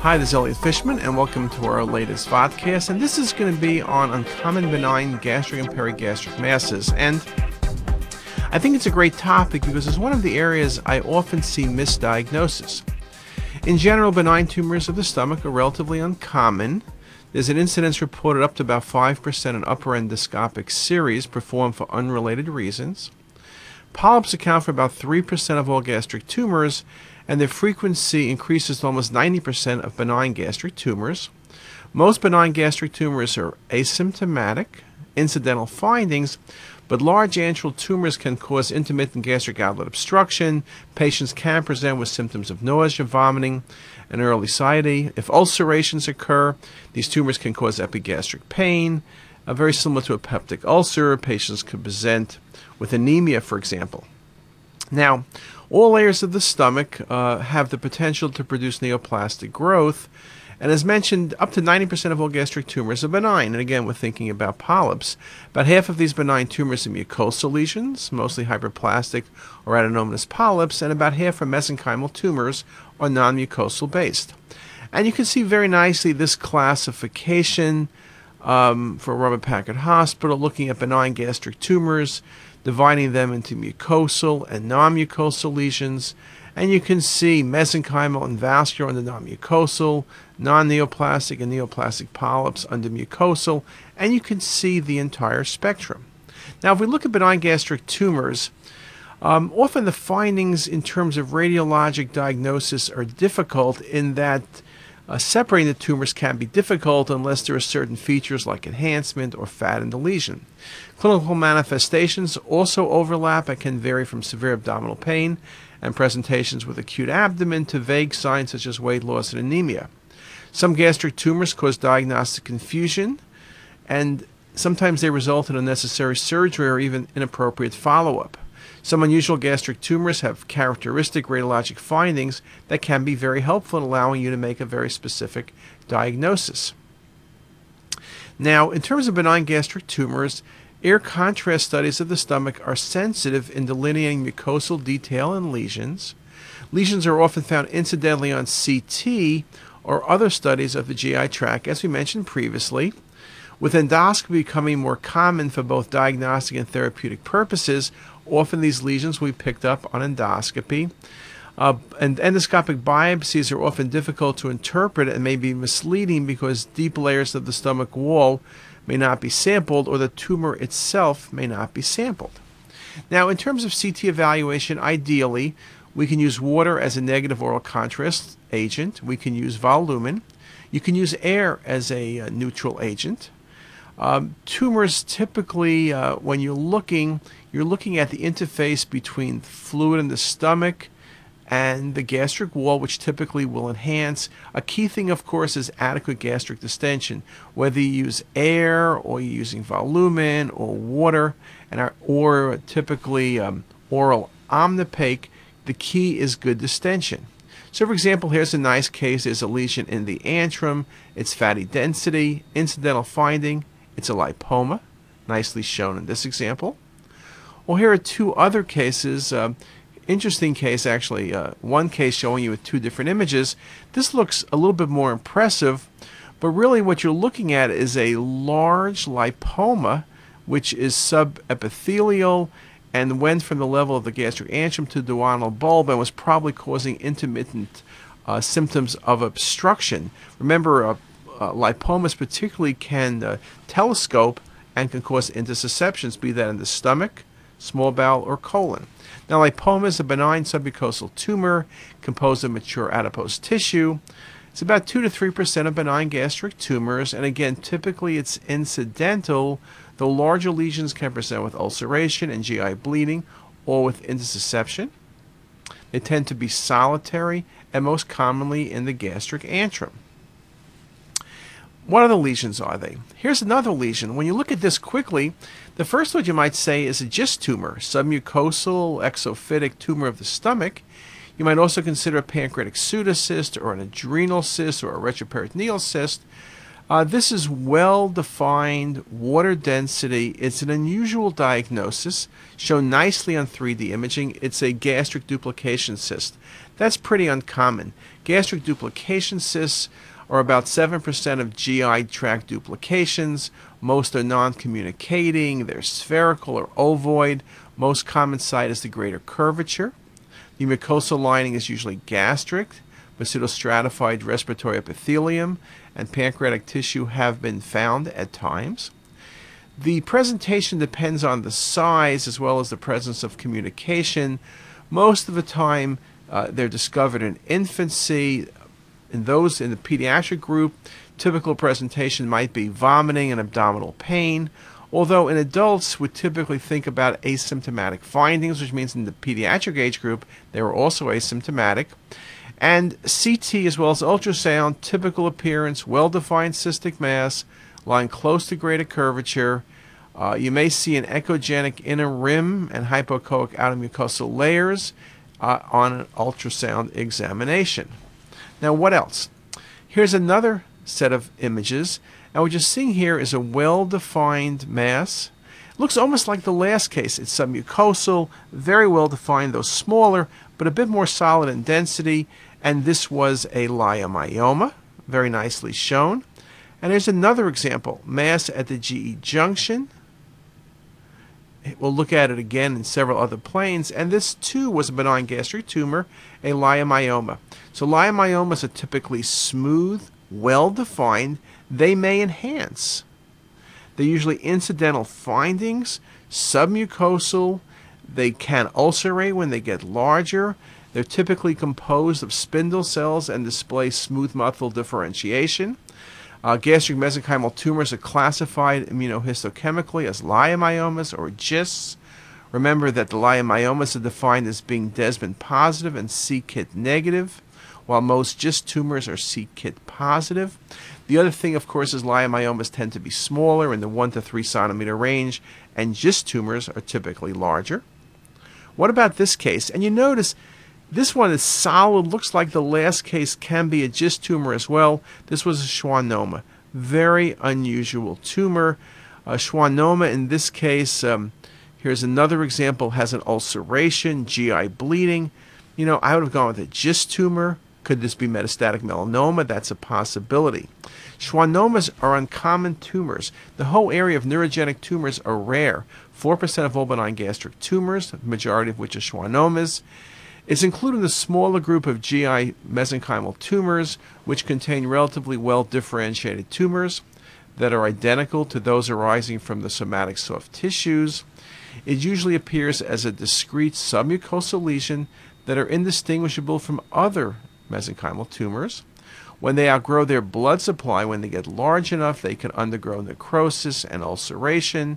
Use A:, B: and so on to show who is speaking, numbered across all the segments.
A: Hi, this is Elliot Fishman, and welcome to our latest podcast. And this is going to be on uncommon benign gastric and perigastric masses. And I think it's a great topic because it's one of the areas I often see misdiagnosis. In general, benign tumors of the stomach are relatively uncommon. There's an incidence reported up to about 5% in upper endoscopic series performed for unrelated reasons. Polyps account for about 3% of all gastric tumors, and their frequency increases to almost 90% of benign gastric tumors. Most benign gastric tumors are asymptomatic, incidental findings, but large antral tumors can cause intermittent gastric outlet obstruction. Patients can present with symptoms of nausea, vomiting, and early satiety. If ulcerations occur, these tumors can cause epigastric pain, uh, very similar to a peptic ulcer. Patients could present with anemia, for example. Now, all layers of the stomach uh, have the potential to produce neoplastic growth. And as mentioned, up to 90% of all gastric tumors are benign. And again, we're thinking about polyps. About half of these benign tumors are mucosal lesions, mostly hyperplastic or adenomatous polyps, and about half are mesenchymal tumors or non mucosal based. And you can see very nicely this classification um, for Robert Packard Hospital, looking at benign gastric tumors, dividing them into mucosal and non mucosal lesions. And you can see mesenchymal and vascular under non mucosal, non neoplastic and neoplastic polyps under mucosal, and you can see the entire spectrum. Now, if we look at benign gastric tumors, um, often the findings in terms of radiologic diagnosis are difficult in that uh, separating the tumors can be difficult unless there are certain features like enhancement or fat in the lesion. Clinical manifestations also overlap and can vary from severe abdominal pain and presentations with acute abdomen to vague signs such as weight loss and anemia. Some gastric tumors cause diagnostic confusion, and sometimes they result in unnecessary surgery or even inappropriate follow up. Some unusual gastric tumors have characteristic radiologic findings that can be very helpful in allowing you to make a very specific diagnosis. Now, in terms of benign gastric tumors, air contrast studies of the stomach are sensitive in delineating mucosal detail and lesions. Lesions are often found incidentally on CT or other studies of the GI tract, as we mentioned previously. With endoscopy becoming more common for both diagnostic and therapeutic purposes, Often these lesions we picked up on endoscopy. Uh, and endoscopic biopsies are often difficult to interpret and may be misleading because deep layers of the stomach wall may not be sampled or the tumor itself may not be sampled. Now, in terms of CT evaluation, ideally, we can use water as a negative oral contrast agent. We can use VoLumen. You can use air as a uh, neutral agent. Um, tumors typically, uh, when you're looking, you're looking at the interface between fluid in the stomach and the gastric wall, which typically will enhance. A key thing, of course, is adequate gastric distension. Whether you use air or you're using VoLumen or water, and our, or typically um, oral Omnipaque, the key is good distension. So, for example, here's a nice case. There's a lesion in the antrum. It's fatty density, incidental finding. It's a lipoma, nicely shown in this example. Well, here are two other cases. Uh, interesting case, actually. Uh, one case showing you with two different images. This looks a little bit more impressive, but really what you're looking at is a large lipoma, which is subepithelial and went from the level of the gastric antrum to the duodenal bulb and was probably causing intermittent uh, symptoms of obstruction. Remember, uh, lipomas particularly can uh, telescope and can cause intussusceptions, be that in the stomach, small bowel, or colon. Now, lipoma is a benign submucosal tumor composed of mature adipose tissue. It's about 2 to 3% of benign gastric tumors, and again, typically it's incidental, though larger lesions can present with ulceration and GI bleeding or with intussusception. They tend to be solitary and most commonly in the gastric antrum. What other lesions are they? Here's another lesion. When you look at this quickly, the first one you might say is a GIST tumor, submucosal exophytic tumor of the stomach. You might also consider a pancreatic pseudocyst or an adrenal cyst or a retroperitoneal cyst. Uh, this is well defined water density. It's an unusual diagnosis, shown nicely on 3D imaging. It's a gastric duplication cyst. That's pretty uncommon. Gastric duplication cysts are about 7% of GI tract duplications. Most are non communicating, they're spherical or ovoid. Most common site is the greater curvature. The mucosal lining is usually gastric. but Pseudostratified respiratory epithelium and pancreatic tissue have been found at times. The presentation depends on the size as well as the presence of communication. Most of the time, uh, they're discovered in infancy. In those in the pediatric group, typical presentation might be vomiting and abdominal pain, although in adults we typically think about asymptomatic findings, which means in the pediatric age group they were also asymptomatic. And CT as well as ultrasound, typical appearance, well defined cystic mass, lying close to greater curvature. Uh, you may see an echogenic inner rim and hypoechoic outer mucosal layers uh, on an ultrasound examination. Now, what else? Here's another set of images, and what you're seeing here is a well defined mass. It looks almost like the last case. It's submucosal, very well defined, though smaller, but a bit more solid in density. And this was a leiomyoma, very nicely shown. And here's another example mass at the GE junction. We'll look at it again in several other planes. And this too was a benign gastric tumor, a leiomyoma. So leiomyomas are typically smooth, well defined. They may enhance. They're usually incidental findings, submucosal. They can ulcerate when they get larger. They're typically composed of spindle cells and display smooth muscle differentiation. Uh, gastric mesenchymal tumors are classified immunohistochemically as leiomyomas or GIST. Remember that the leiomyomas are defined as being desmin positive and c-KIT negative, while most GIST tumors are c-KIT positive. The other thing, of course, is leiomyomas tend to be smaller in the 1 to 3 centimeter range, and GIST tumors are typically larger. What about this case? And you notice this one is solid, looks like the last case can be a GIST tumor as well. This was a schwannoma. Very unusual tumor. A schwannoma in this case, um, here's another example, has an ulceration, GI bleeding. You know, I would have gone with a GIST tumor. Could this be metastatic melanoma? That's a possibility. Schwannomas are uncommon tumors. The whole area of neurogenic tumors are rare. 4% of all benign gastric tumors, the majority of which are schwannomas. It's included in the smaller group of GI mesenchymal tumors, which contain relatively well differentiated tumors that are identical to those arising from the somatic soft tissues. It usually appears as a discrete submucosal lesion that are indistinguishable from other mesenchymal tumors. When they outgrow their blood supply, when they get large enough, they can undergo necrosis and ulceration.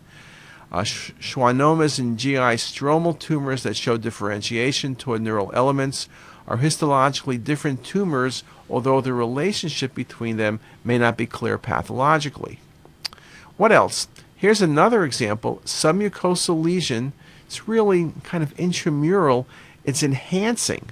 A: Uh, schwannomas and GI stromal tumors that show differentiation toward neural elements are histologically different tumors, although the relationship between them may not be clear pathologically. What else? Here's another example submucosal lesion. It's really kind of intramural, it's enhancing.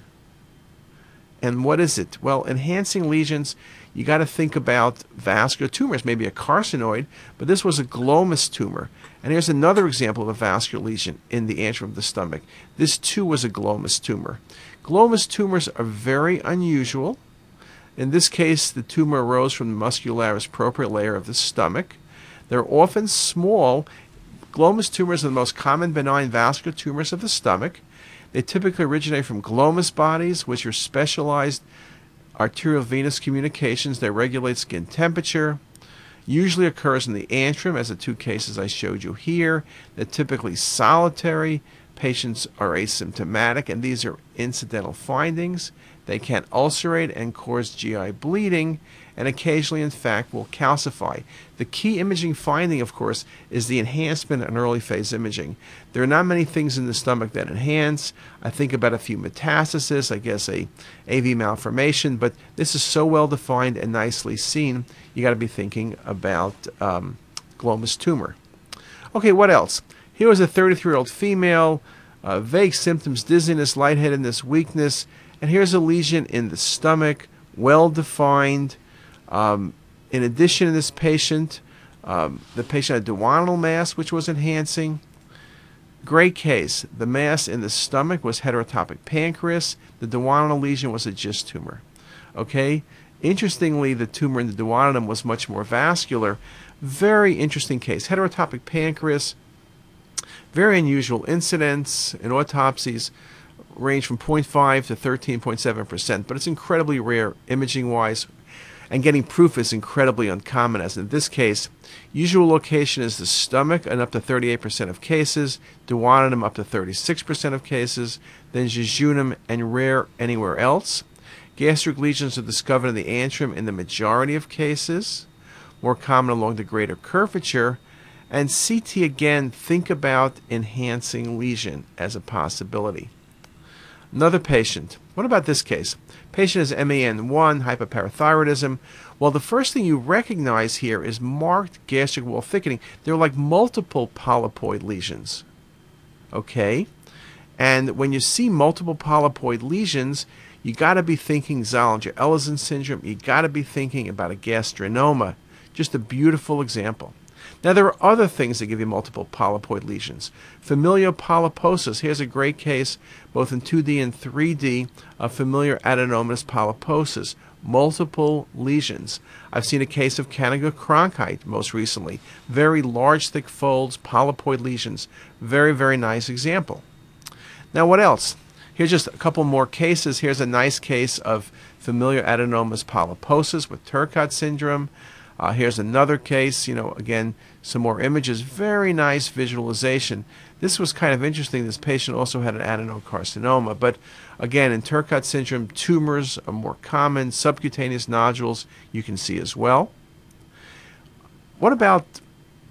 A: And what is it? Well, enhancing lesions you got to think about vascular tumors, maybe a carcinoid, but this was a glomus tumor. And here's another example of a vascular lesion in the antrum of the stomach. This too was a glomus tumor. Glomus tumors are very unusual. In this case, the tumor arose from the muscularis propria layer of the stomach. They're often small. Glomus tumors are the most common benign vascular tumors of the stomach. They typically originate from glomus bodies, which are specialized arterial venous communications that regulate skin temperature. Usually occurs in the antrum, as the two cases I showed you here. They're typically solitary. Patients are asymptomatic, and these are incidental findings. They can ulcerate and cause GI bleeding, and occasionally, in fact, will calcify. The key imaging finding, of course, is the enhancement in early phase imaging. There are not many things in the stomach that enhance. I think about a few metastases, I guess a AV malformation, but this is so well defined and nicely seen, you got to be thinking about um, glomus tumor. Okay, what else? Here was a 33 year old female, uh, vague symptoms, dizziness, lightheadedness, weakness, and here's a lesion in the stomach, well defined. Um, in addition to this patient, um, the patient had duodenal mass which was enhancing. Great case. The mass in the stomach was heterotopic pancreas. The duodenal lesion was a GIST tumor. Okay? Interestingly, the tumor in the duodenum was much more vascular. Very interesting case. Heterotopic pancreas, very unusual incidence in autopsies range from 0.5 to 13.7%, but it's incredibly rare imaging wise. And getting proof is incredibly uncommon, as in this case. Usual location is the stomach and up to 38% of cases, duodenum up to 36% of cases, then jejunum and rare anywhere else. Gastric lesions are discovered in the antrum in the majority of cases, more common along the greater curvature. And CT again, think about enhancing lesion as a possibility. Another patient. What about this case? Patient has MEN1, hypoparathyroidism. Well, the first thing you recognize here is marked gastric wall thickening. They're like multiple polypoid lesions. Okay? And when you see multiple polypoid lesions, you got to be thinking Zollinger-Ellison syndrome. You got to be thinking about a gastrinoma. Just a beautiful example. Now, there are other things that give you multiple polypoid lesions. Familial polyposis. Here's a great case, both in 2D and 3D, of familial adenomatous polyposis. Multiple lesions. I've seen a case of Canada-Cronkhite most recently. Very large, thick folds, polypoid lesions. Very, very nice example. Now, what else? Here's just a couple more cases. Here's a nice case of familial adenomatous polyposis with Turcot syndrome. Uh, here's another case, you know, again, some more images. Very nice visualization. This was kind of interesting. This patient also had an adenocarcinoma, but again, in Turcot syndrome, tumors are more common. Subcutaneous nodules you can see as well. What about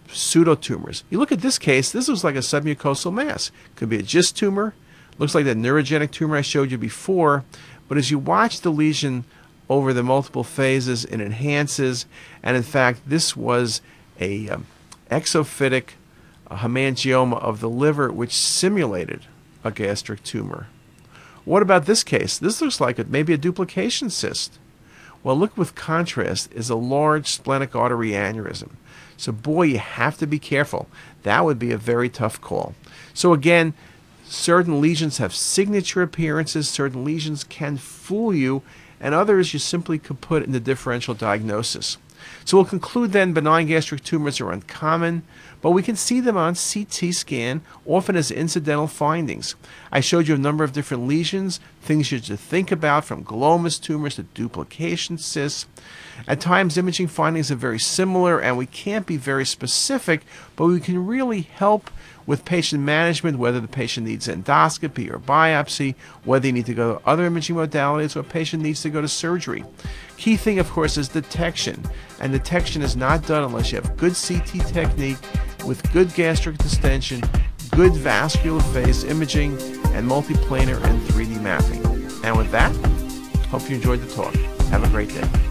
A: pseudotumors? You look at this case, this looks like a submucosal mass. Could be a GIST tumor. Looks like that neurogenic tumor I showed you before. But as you watch the lesion over the multiple phases. It enhances, and in fact, this was a um, exophytic hemangioma of the liver, which simulated a gastric tumor. What about this case? This looks like it may be a duplication cyst. Well, look with contrast is a large splenic artery aneurysm. So, boy, you have to be careful. That would be a very tough call. So, again, certain lesions have signature appearances, certain lesions can fool you, and others you simply could put in the differential diagnosis. So we'll conclude then benign gastric tumors are uncommon, but we can see them on CT scan, often as incidental findings. I showed you a number of different lesions, things you should think about from glomus tumors to duplication cysts. At times, imaging findings are very similar, and we can't be very specific, but we can really help with patient management, whether the patient needs endoscopy or biopsy, whether you need to go to other imaging modalities, or a patient needs to go to surgery. Key thing, of course, is detection. And detection is not done unless you have good CT technique with good gastric distension, good vascular phase imaging, and multiplanar and 3D mapping. And with that, hope you enjoyed the talk. Have a great day.